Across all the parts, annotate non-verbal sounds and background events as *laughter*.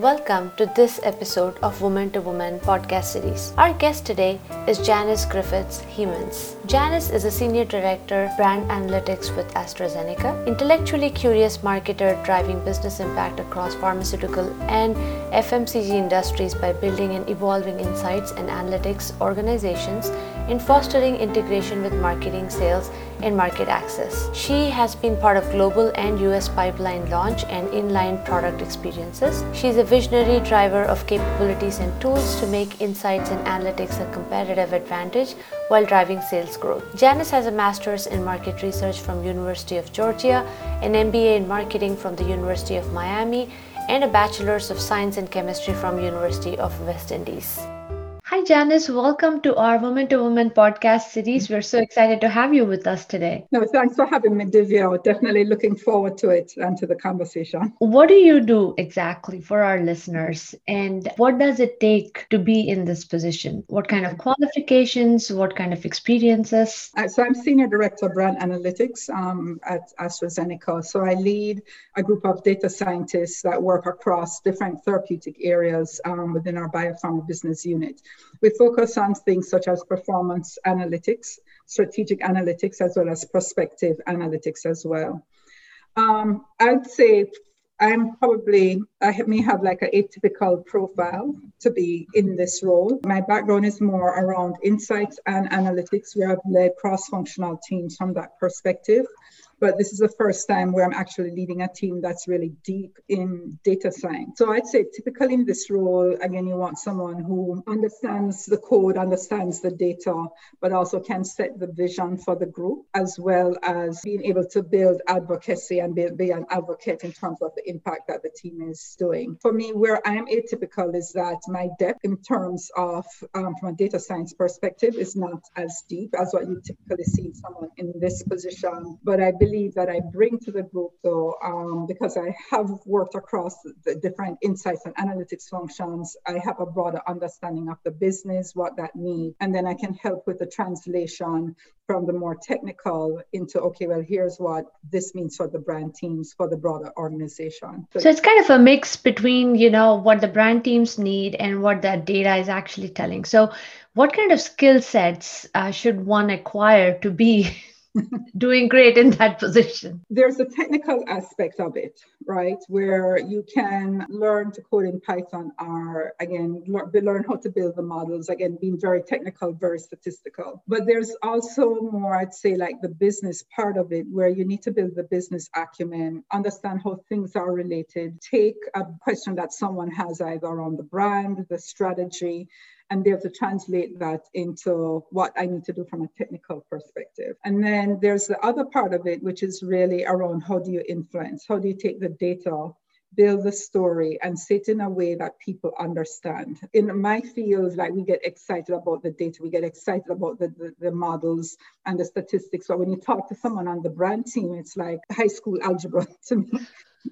Welcome to this episode of Woman to Woman podcast series. Our guest today is Janice Griffiths Hemans. Janice is a senior director, brand analytics with AstraZeneca, intellectually curious marketer driving business impact across pharmaceutical and FMCG industries by building and evolving insights and analytics organizations in fostering integration with marketing, sales, and market access. She has been part of global and US pipeline launch and inline product experiences. She's a visionary driver of capabilities and tools to make insights and analytics a competitive advantage while driving sales growth. Janice has a master's in market research from University of Georgia, an MBA in marketing from the University of Miami, and a bachelor's of science in chemistry from University of West Indies. Hi, Janice. Welcome to our Woman to Woman podcast series. We're so excited to have you with us today. No, thanks for having me, Divya. Definitely looking forward to it and to the conversation. What do you do exactly for our listeners? And what does it take to be in this position? What kind of qualifications? What kind of experiences? Uh, so, I'm Senior Director of Brand Analytics um, at AstraZeneca. So, I lead a group of data scientists that work across different therapeutic areas um, within our biopharma business unit. We focus on things such as performance analytics, strategic analytics, as well as prospective analytics as well. Um, I'd say I'm probably, I may have like an atypical profile to be in this role. My background is more around insights and analytics, where I've led cross functional teams from that perspective but this is the first time where I'm actually leading a team that's really deep in data science. So I'd say typically in this role, again, you want someone who understands the code, understands the data, but also can set the vision for the group, as well as being able to build advocacy and be, be an advocate in terms of the impact that the team is doing. For me, where I am atypical is that my depth in terms of, um, from a data science perspective, is not as deep as what you typically see someone in this position. But I believe believe that I bring to the group, though, um, because I have worked across the different insights and analytics functions, I have a broader understanding of the business, what that means, and then I can help with the translation from the more technical into, okay, well, here's what this means for the brand teams, for the broader organization. So, so it's kind of a mix between, you know, what the brand teams need and what that data is actually telling. So what kind of skill sets uh, should one acquire to be *laughs* doing great in that position. There's a technical aspect of it, right? Where you can learn to code in Python or again, learn how to build the models, again, being very technical, very statistical. But there's also more, I'd say, like the business part of it, where you need to build the business acumen, understand how things are related, take a question that someone has either on the brand, the strategy, and be able to translate that into what I need to do from a technical perspective. And then there's the other part of it, which is really around how do you influence? How do you take the data build the story and say it in a way that people understand. In my field, like we get excited about the data, we get excited about the, the, the, models and the statistics. But when you talk to someone on the brand team, it's like high school algebra *laughs* to me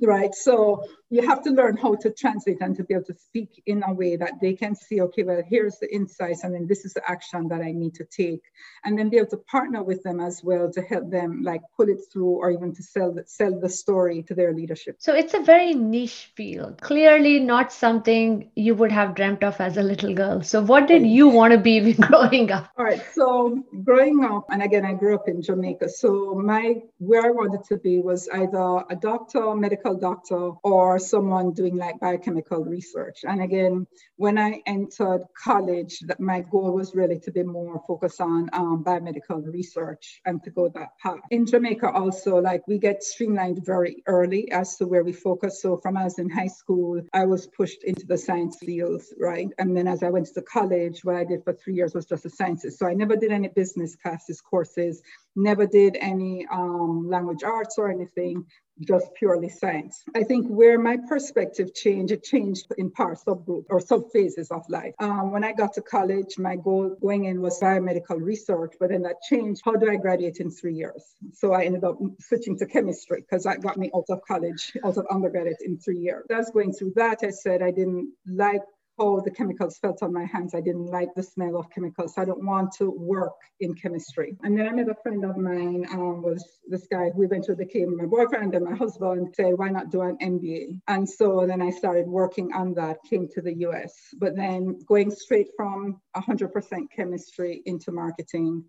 right? So you have to learn how to translate and to be able to speak in a way that they can see, okay, well, here's the insights, and then this is the action that I need to take, and then be able to partner with them as well to help them like pull it through or even to sell the, sell the story to their leadership. So it's a very niche field. Clearly, not something you would have dreamt of as a little girl. So what did you want to be *laughs* growing up? All right. So growing up, and again, I grew up in Jamaica. So my where I wanted to be was either a doctor, medical medical doctor or someone doing like biochemical research. And again, when I entered college, that my goal was really to be more focused on um, biomedical research and to go that path. In Jamaica, also, like we get streamlined very early as to where we focus. So from as in high school, I was pushed into the science fields, right? And then as I went to college, what I did for three years was just the sciences. So I never did any business classes, courses, never did any um, language arts or anything just purely science. I think where my perspective changed, it changed in part subgroup or sub phases of life. Um, when I got to college, my goal going in was biomedical research, but then that changed. How do I graduate in three years? So I ended up switching to chemistry because that got me out of college, out of undergraduate in three years. As going through that, I said I didn't like how the chemicals felt on my hands. I didn't like the smell of chemicals. I don't want to work in chemistry. And then I met a friend of mine, um, was this guy who eventually became my boyfriend and my husband, and said, why not do an MBA? And so then I started working on that, came to the US. But then going straight from 100% chemistry into marketing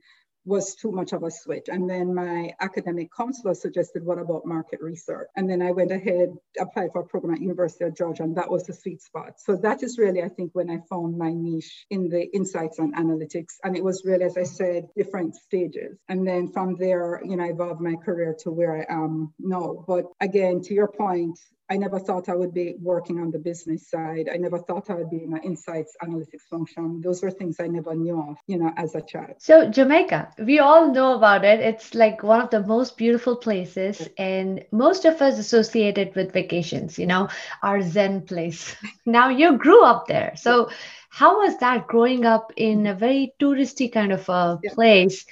was too much of a switch. And then my academic counselor suggested, what about market research? And then I went ahead, applied for a program at University of Georgia, and that was the sweet spot. So that is really, I think, when I found my niche in the insights and analytics. And it was really, as I said, different stages. And then from there, you know, I evolved my career to where I am now. But again, to your point, I never thought I would be working on the business side. I never thought I would be in an insights analytics function. Those were things I never knew of, you know, as a child. So Jamaica, we all know about it. It's like one of the most beautiful places, and most of us associate it with vacations, you know, our Zen place. *laughs* now you grew up there. So how was that growing up in mm-hmm. a very touristy kind of a yeah. place?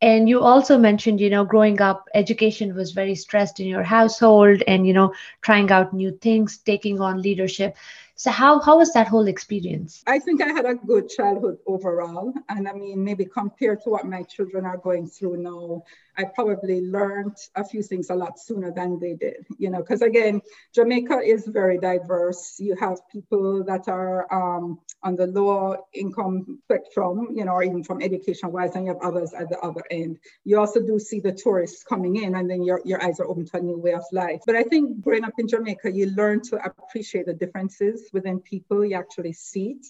And you also mentioned you know growing up education was very stressed in your household and you know trying out new things taking on leadership so how how was that whole experience i think i had a good childhood overall and i mean maybe compared to what my children are going through now I probably learned a few things a lot sooner than they did, you know, because again, Jamaica is very diverse. You have people that are um, on the lower income spectrum, you know, or even from education wise, and you have others at the other end. You also do see the tourists coming in, and then your, your eyes are open to a new way of life. But I think growing up in Jamaica, you learn to appreciate the differences within people, you actually see it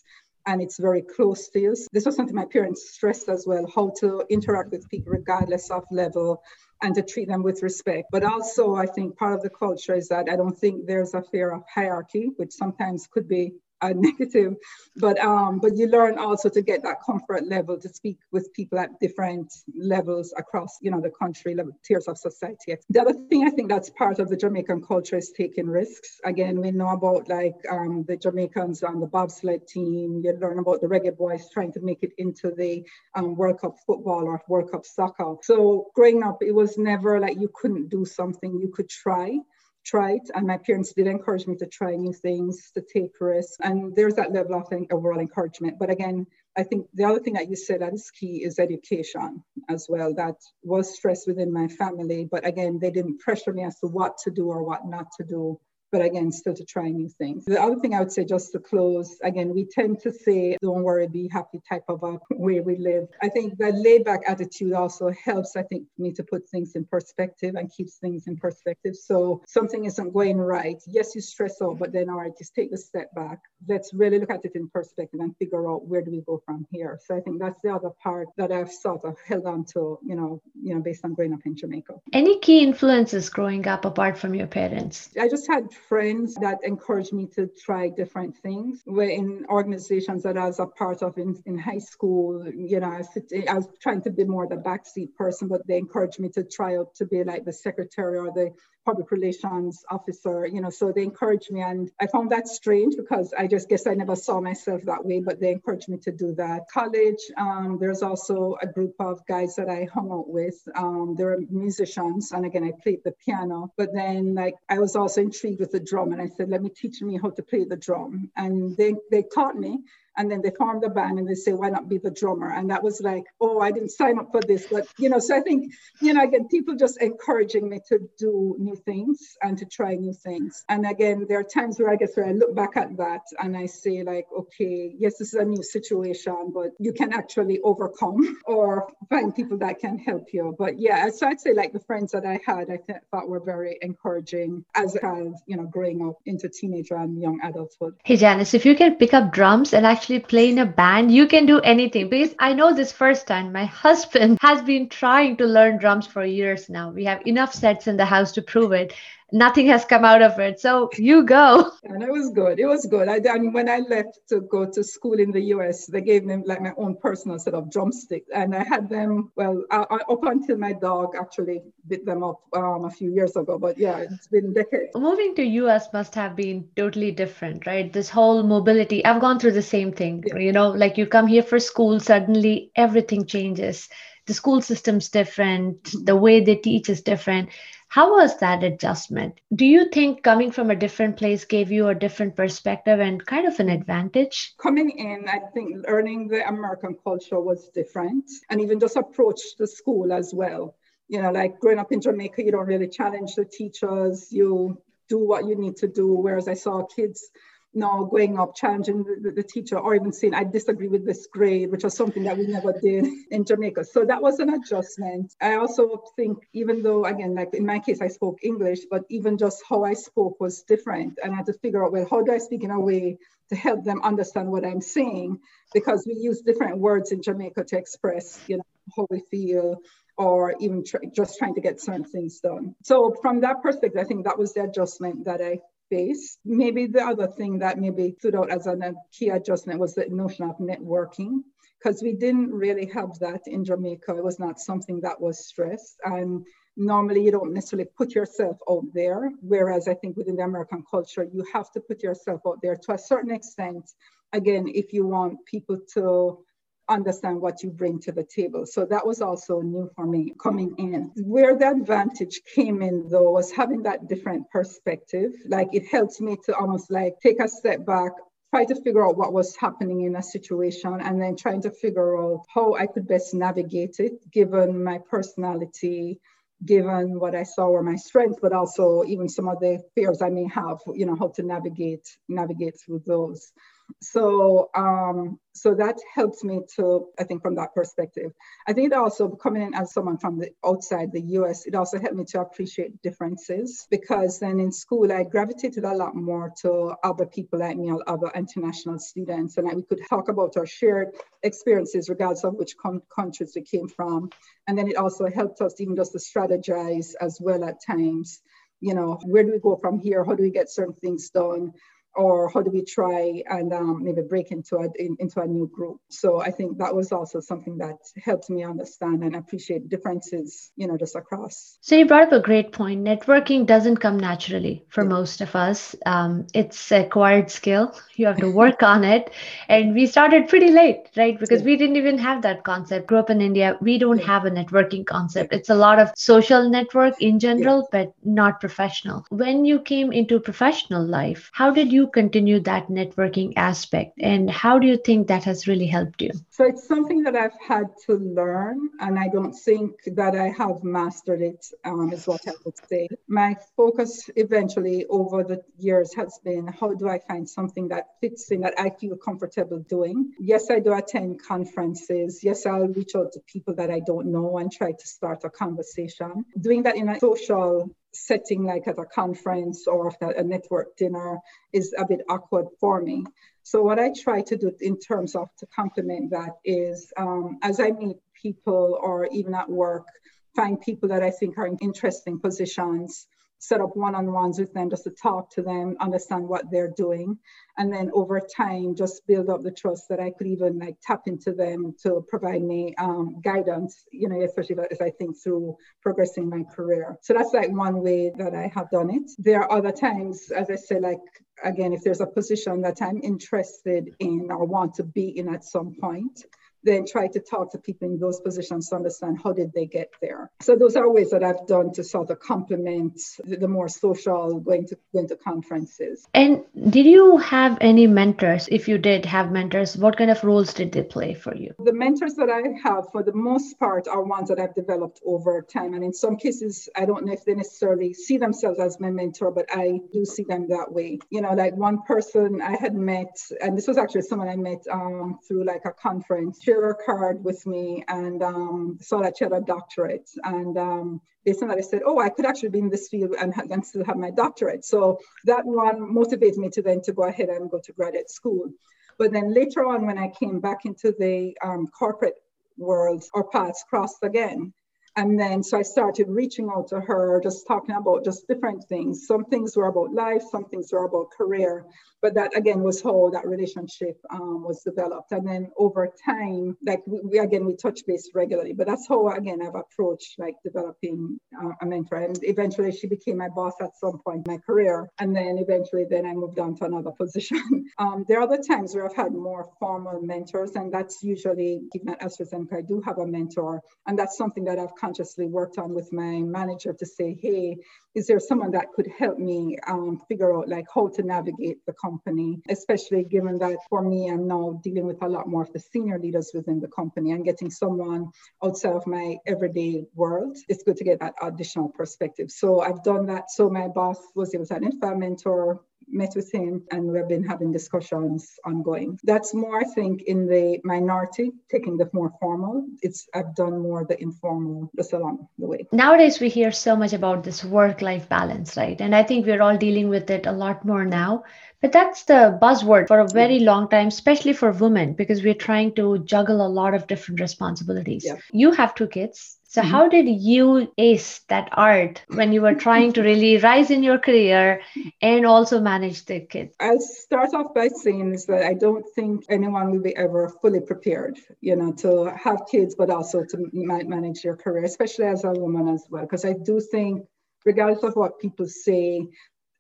and it's very close to you. This was something my parents stressed as well, how to interact with people regardless of level and to treat them with respect. But also, I think part of the culture is that I don't think there's a fear of hierarchy, which sometimes could be a negative, but um, but you learn also to get that comfort level to speak with people at different levels across you know the country level tiers of society. The other thing I think that's part of the Jamaican culture is taking risks. Again, we know about like um, the Jamaicans on the bobsled team. You learn about the reggae boys trying to make it into the um, World Cup football or World Cup soccer. So growing up, it was never like you couldn't do something. You could try tried and my parents did encourage me to try new things to take risks. And there's that level of overall encouragement. But again i think the other thing that you said that is key is education as well. That was stressed within my family but again they didn't pressure me as to what to do or what not to do but again, still to try new things. The other thing I would say, just to close, again, we tend to say, don't worry, be happy type of a way we live. I think that laid back attitude also helps, I think, me to put things in perspective and keeps things in perspective. So something isn't going right. Yes, you stress out, but then, all right, just take a step back. Let's really look at it in perspective and figure out where do we go from here. So I think that's the other part that I've sort of held on to, you know, you know, based on growing up in Jamaica. Any key influences growing up apart from your parents? I just had friends that encouraged me to try different things. Were in organizations that I was a part of in, in high school. You know, I was, I was trying to be more the backseat person, but they encouraged me to try out to be like the secretary or the public relations officer, you know, so they encouraged me. And I found that strange because I just guess I never saw myself that way, but they encouraged me to do that. College, um, there's also a group of guys that I hung out with. Um, they're musicians. And again, I played the piano, but then like I was also intrigued with the drum. And I said, let me teach me how to play the drum. And they, they taught me and then they formed a band and they say why not be the drummer? And that was like oh i didn't sign up for this but you know so i think you know again people just encouraging me to do new things and to try new things. And again there are times where i guess where i look back at that and i say like okay yes this is a new situation but you can actually overcome or find people that can help you. But yeah so i'd say like the friends that i had i th- thought were very encouraging as a child you know growing up into teenager and young adulthood. Hey janice if you can pick up drums and actually actually play in a band, you can do anything. Because I know this firsthand. My *laughs* husband has been trying to learn drums for years now. We have enough sets in the house to prove it nothing has come out of it. So you go. *laughs* And it was good. It was good. I, I when I left to go to school in the US, they gave me like my own personal set of drumsticks. And I had them, well, I, I, up until my dog actually bit them up um, a few years ago. But yeah, it's been decades. Moving to US must have been totally different, right? This whole mobility. I've gone through the same thing. Yeah. You know, like you come here for school, suddenly everything changes. The school system's different. The way they teach is different How was that adjustment? Do you think coming from a different place gave you a different perspective and kind of an advantage? Coming in, I think learning the American culture was different and even just approach the school as well. You know, like growing up in Jamaica, you don't really challenge the teachers, you do what you need to do. Whereas I saw kids now going up challenging the, the, teacher or even saying i disagree with this grade which was something that we never did *laughs* in jamaica. So that was an adjustment. I also think even though again like in my case i spoke english but even just how i spoke was different. And i had to figure out well how do i speak in a way to help them understand what i'm saying? Because we use different words in jamaica to express you know how we feel or even tr- just trying to get certain things done. So from that perspective i think that was the adjustment that i base. Maybe the other thing that maybe stood out as a uh, key adjustment was the notion of networking, because we didn't really have that in Jamaica. It was not something that was stressed. And normally you don't necessarily put yourself out there. Whereas I think within the American culture, you have to put yourself out there to a certain extent. Again, if you want people to understand what you bring to the table. So that was also new for me coming in. Where the advantage came in though was having that different perspective. Like it helped me to almost like take a step back, try to figure out what was happening in a situation and then trying to figure out how I could best navigate it given my personality, given what I saw were my strengths, but also even some of the fears I may have, you know, how to navigate navigate through those. So um, so that helps me to, I think, from that perspective. I think it also coming in as someone from the outside the US, it also helped me to appreciate differences because then in school I gravitated a lot more to other people like me, other international students, and we could talk about our shared experiences regardless of which com- countries we came from. And then it also helped us even just to strategize as well at times. You know, where do we go from here? How do we get certain things done? Or how do we try and um, maybe break into a in, into a new group? So i think that was also something that helped me understand and appreciate differences you know just across. So you brought up a great point. Networking doesn't come naturally for yeah. most of us. Um, it's acquired skill. You have to work on it. And we started pretty late right? Because yeah. we didn't even have that concept. Grew up in india. We don't yeah. have a networking concept. It's a lot of social network in general but not professional. When you came into professional life how did you continue that networking aspect? And how do you think that has really helped you? So it's something that i've had to learn and i don't think that i have mastered it. Um, is what i would say. My focus eventually over the years has been how do i find something that fits in that i feel comfortable doing? Yes i do attend conferences. Yes i'll reach out to people that i don't know and try to start a conversation. Doing that in a social setting like at a conference or a network dinner is a bit awkward for me. So what I try to do in terms of to complement that is um, as I meet people or even at work, find people that I think are in interesting positions set up one-on-ones with them just to talk to them understand what they're doing and then over time just build up the trust that i could even like tap into them to provide me um, guidance you know especially as i think through progressing my career. So that's like one way that i have done it. There are other times as i say like again if there's a position that i'm interested in or want to be in at some point then try to talk to people in those positions to understand how did they get there. So those are ways that I've done to sort of complement the, the more social going to going to conferences. And did you have any mentors? If you did have mentors, what kind of roles did they play for you? The mentors that I have for the most part are ones that I've developed over time. And in some cases, I don't know if they necessarily see themselves as my mentor, but I do see them that way. You know, like one person I had met, and this was actually someone I met um, through like a conference share card with me and um, saw that she had a doctorate. And um, based on that, I said, oh, I could actually be in this field and, and still have my doctorate. So that one motivated me to then to go ahead and go to graduate school. But then later on, when I came back into the um, corporate world, our paths crossed again. And then, so I started reaching out to her, just talking about just different things. Some things were about life, some things were about career. But that again was how that relationship um, was developed. And then over time, like we, again, we touch base regularly. But that's how again I've approached like developing uh, a mentor. And eventually, she became my boss at some point in my career. And then eventually, then I moved on to another *laughs* position. um, there are other times where I've had more formal mentors, and that's usually even at AstraZeneca, I do have a mentor, and that's something that I've consciously worked on with my manager to say, hey, is there someone that could help me um, figure out like how to navigate the company, especially given that for me, I'm now dealing with a lot more of the senior leaders within the company and getting someone outside of my everyday world. It's good to get that additional perspective. So I've done that. So my boss was able to identify a mentor met with him and we've been having discussions ongoing. That's more, I think, in the minority, taking the more formal. It's I've done more the informal just along the way. Nowadays we hear so much about this work-life balance, right? And I think we're all dealing with it a lot more now. But that's the buzzword for a very long time, especially for women, because we're trying to juggle a lot of different responsibilities. Yeah. You have two kids. So, mm-hmm. how did you ace that art when you were trying to really rise in your career and also manage the kids? I'll start off by saying is that I don't think anyone will be ever fully prepared, you know, to have kids, but also to manage your career, especially as a woman as well. Because I do think regardless of what people say,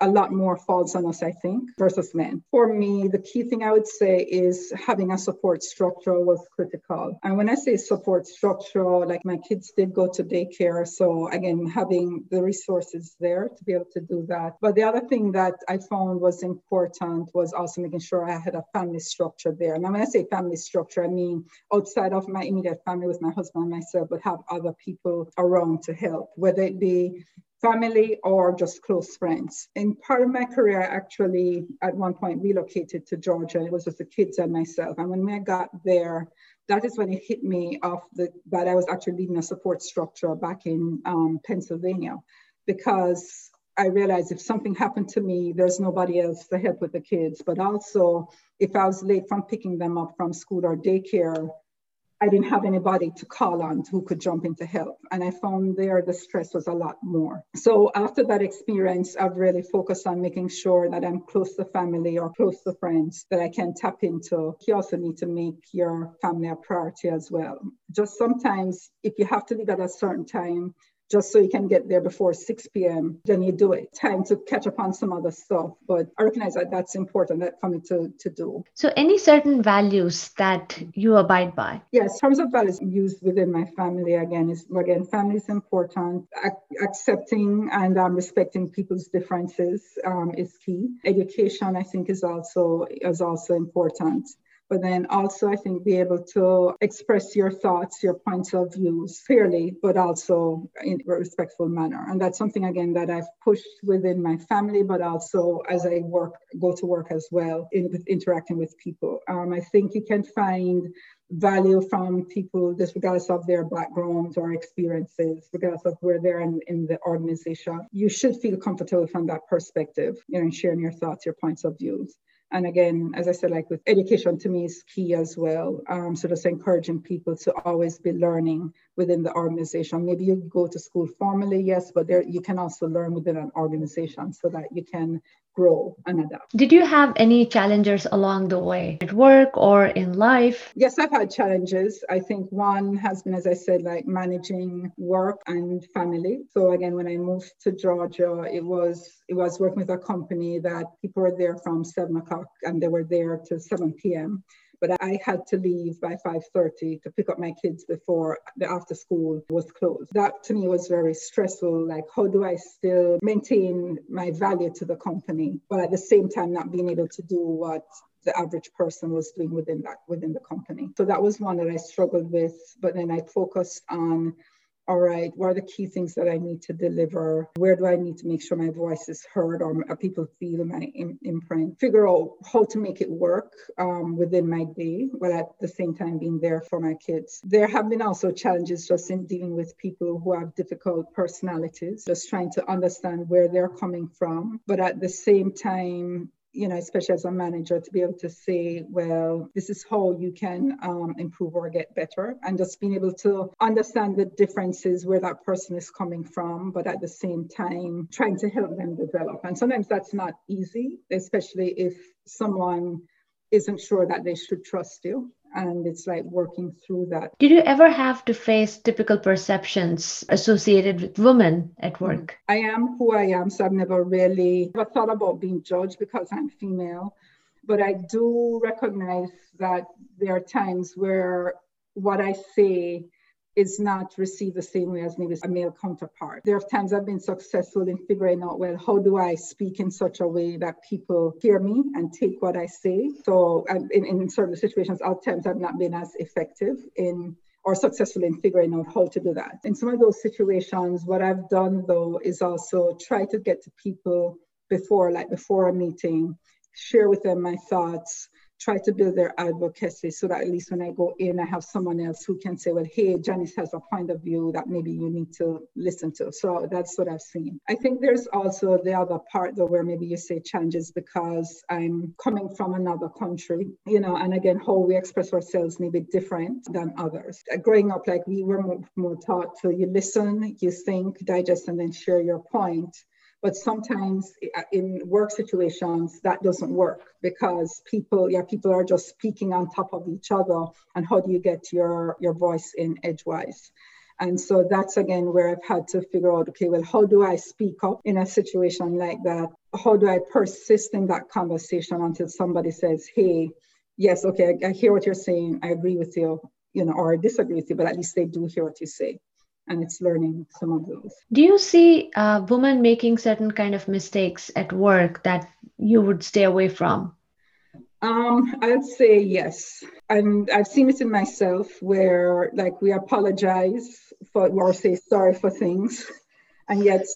a lot more falls on us, I think, versus men. For me, the key thing I would say is having a support structure was critical. And when I say support structure, like my kids did go to daycare. So again, having the resources there to be able to do that. But the other thing that I found was important was also making sure I had a family structure there. And when I say family structure, I mean outside of my immediate family with my husband and myself, but have other people around to help, whether it be family or just close friends. In part of my career, I actually at one point relocated to Georgia. It was just the kids and myself. And when I got there, that is when it hit me off the, that I was actually leading a support structure back in um, Pennsylvania because I realized if something happened to me, there's nobody else to help with the kids. But also, if I was late from picking them up from school or daycare, I didn't have anybody to call on who could jump in to help. And I found there the stress was a lot more. So after that experience, I've really focused on making sure that I'm close to family or close to friends that I can tap into. You also need to make your family a priority as well. Just sometimes if you have to leave at a certain time, just so you can get there before 6 p.m. Then you do it. Time to catch up on some other stuff. But I recognize that that's important that for me to, to do. So, any certain values that you abide by? Yes, terms of values used within my family again is again, family is important. Ac- accepting and um, respecting people's differences um, is key. Education, I think, is also is also important but then also I think be able to express your thoughts, your points of views clearly, but also in a respectful manner. And that's something again that I've pushed within my family, but also as I work, go to work as well in with interacting with people. Um, I think you can find value from people, just regardless of their backgrounds or experiences, regardless of where they're in, in the organization. You should feel comfortable from that perspective, you know, sharing your thoughts, your points of views. And again, as I said, like with education to me is key as well. Um, so just encouraging people to always be learning within the organization. Maybe you go to school formally, yes, but there you can also learn within an organization so that you can grow and adapt. Did you have any challenges along the way at work or in life? Yes, I've had challenges. I think one has been, as I said, like managing work and family. So again, when I moved to Georgia, it was it was working with a company that people were there from seven o'clock and they were there till 7 p.m but I had to leave by 5:30 to pick up my kids before the after school was closed. That to me was very stressful. Like, how do I still maintain my value to the company, but at the same time not being able to do what the average person was doing within that within the company. So that was one that I struggled with. But then I focused on all right, what are the key things that I need to deliver? Where do I need to make sure my voice is heard or people feel my imprint? Figure out how to make it work um, within my day, while at the same time being there for my kids. There have been also challenges just in dealing with people who have difficult personalities, just trying to understand where they're coming from, but at the same time, you know, especially as a manager, to be able to say, well, this is how you can um, improve or get better, and just being able to understand the differences where that person is coming from, but at the same time, trying to help them develop. And sometimes that's not easy, especially if someone isn't sure that they should trust you and it's like working through that. Did you ever have to face typical perceptions associated with women at mm. work? I am who I am, so I've never really ever thought about being judged because I'm female. But I do recognize that there are times where what I say is not received the same way as maybe a male counterpart. There are times I've been successful in figuring out, well, how do I speak in such a way that people hear me and take what I say? So um, in, in certain situations, at times I've not been as effective in or successful in figuring out how to do that. In some of those situations, what I've done though is also try to get to people before, like before a meeting, share with them my thoughts, try to build their advocacy so that at least when I go in, I have someone else who can say, well, hey, Janice has a point of view that maybe you need to listen to. So that's what I've seen. I think there's also the other part though, where maybe you say challenges because I'm coming from another country, you know, and again, how we express ourselves may be different than others. Growing up, like we were more, more taught to you listen, you think, digest, and then share your point but sometimes uh, in work situations, that doesn't work because people, yeah, people are just speaking on top of each other. And how do you get your, your voice in edgewise? And so that's again where I've had to figure out, okay, well, how do I speak up in a situation like that? How do I persist in that conversation until somebody says, hey, yes, okay, I, I hear what you're saying. I agree with you, you know, or I disagree with you, but at least they do hear what you say and it's learning some of those. Do you see uh, women making certain kind of mistakes at work that you would stay away from? Um, I'd say yes. And I've seen it in myself where like we apologize for or say sorry for things. *laughs* And yet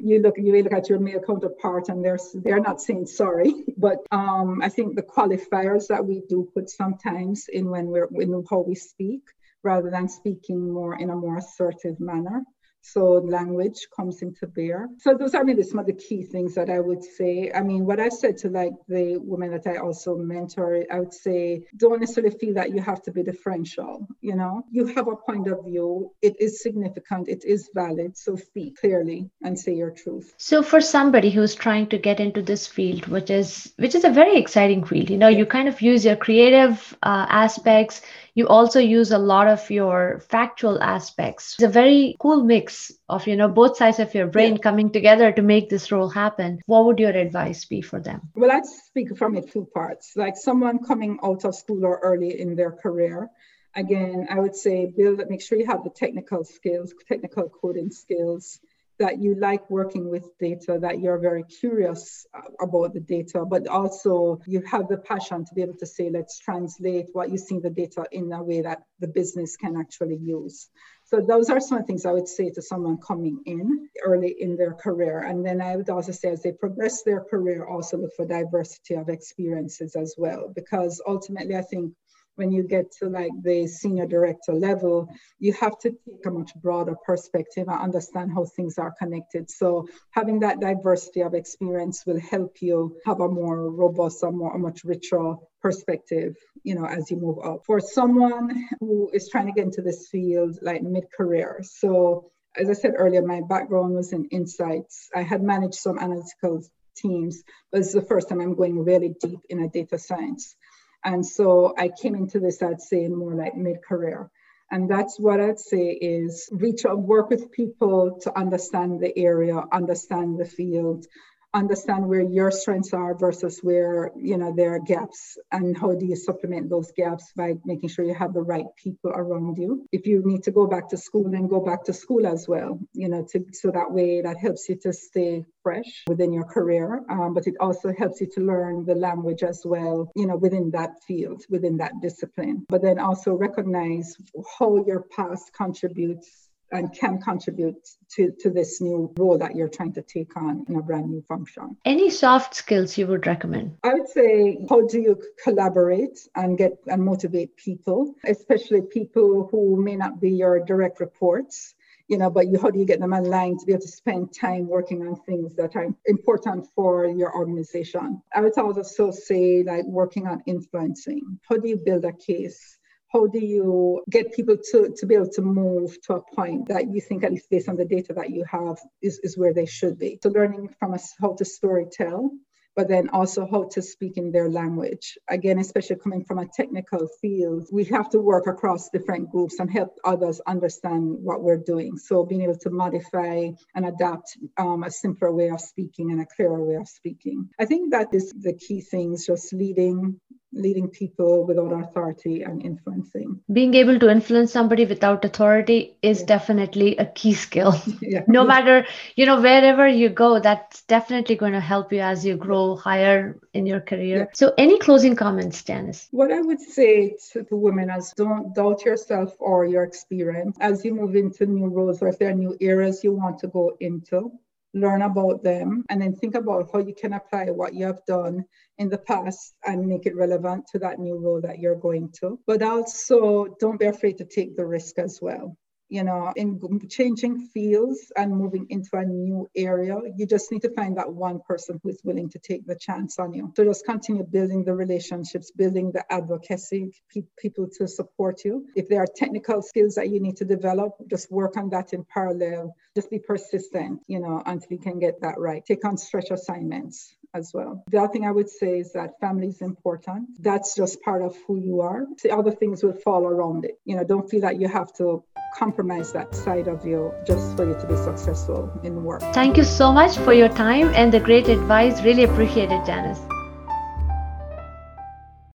you look you look at your male counterpart and they're they're not saying sorry. *laughs* But um, I think the qualifiers that we do put sometimes in when we're in how we speak rather than speaking more in a more assertive manner. So language comes into bear. So those are maybe some of the key things that I would say. I mean, what I've said to like the women that I also mentor, I would say, don't necessarily feel that you have to be differential. You know, you have a point of view. It is significant. It is valid. So speak clearly and say your truth. So for somebody who's trying to get into this field, which is which is a very exciting field, you know, you kind of use your creative uh, aspects you also use a lot of your factual aspects. It's a very cool mix of you know both sides of your brain yeah. coming together to make this role happen. What would your advice be for them? Well i'd speak from it two parts. Like someone coming out of school or early in their career again i would say build make sure you have the technical skills technical coding skills that you like working with data, that you're very curious uh, about the data, but also you have the passion to be able to say, let's translate what you see in the data in a way that the business can actually use. So those are some things I would say to someone coming in early in their career. And then I would also say as they progress their career, also look for diversity of experiences as well, because ultimately I think when you get to like the senior director level, you have to take a much broader perspective and understand how things are connected. So having that diversity of experience will help you have a more robust, a more a much richer perspective, you know, as you move up. For someone who is trying to get into this field like mid-career, so as I said earlier, my background was in insights. I had managed some analytical teams, but it's the first time I'm going really deep in a data science. And so I came into this, I'd say, more like mid career. And that's what I'd say is reach out, work with people to understand the area, understand the field, understand where your strengths are versus where you know there are gaps and how do you supplement those gaps by making sure you have the right people around you? If you need to go back to school then go back to school as well you know to, so that way that helps you to stay fresh within your career um, but it also helps you to learn the language as well you know within that field within that discipline. But then also recognize how your past contributes and can contribute to, to this new role that you're trying to take on in a brand new function. Any soft skills you would recommend? I would say how do you collaborate and get and motivate people, especially people who may not be your direct reports you know, but you, how do you get them aligned to be able to spend time working on things that are important for your organization? I would also say like working on influencing. How do you build a case? How do you get people to, to be able to move to a point that you think, at least based on the data that you have, is, is where they should be? So learning from us how to story tell, but then also how to speak in their language. Again, especially coming from a technical field, we have to work across different groups and help others understand what we're doing. So being able to modify and adapt um, a simpler way of speaking and a clearer way of speaking. I think that is the key things, just leading leading people without authority and influencing. Being able to influence somebody without authority is yeah. definitely a key skill. *laughs* yeah. *laughs* No matter, you know, wherever you go, that's definitely going to help you as you grow higher in your career. Yeah. So, any closing comments, Janice? What I would say to the women is don't doubt yourself or your experience as you move into new roles or if there are new areas you want to go into learn about them, and then think about how you can apply what you have done in the past and make it relevant to that new role that you're going to. But also, don't be afraid to take the risk as well you know, in changing fields and moving into a new area, you just need to find that one person who is willing to take the chance on you. So just continue building the relationships, building the advocacy, pe- people to support you. If there are technical skills that you need to develop, just work on that in parallel. Just be persistent, you know, until you can get that right. Take on stretch assignments as well. The other thing I would say is that family is important. That's just part of who you are. The other things will fall around it. You know, don't feel that you have to compromise that side of you just for you to be successful in work. Thank you so much for your time and the great advice. Really appreciate it, Janice.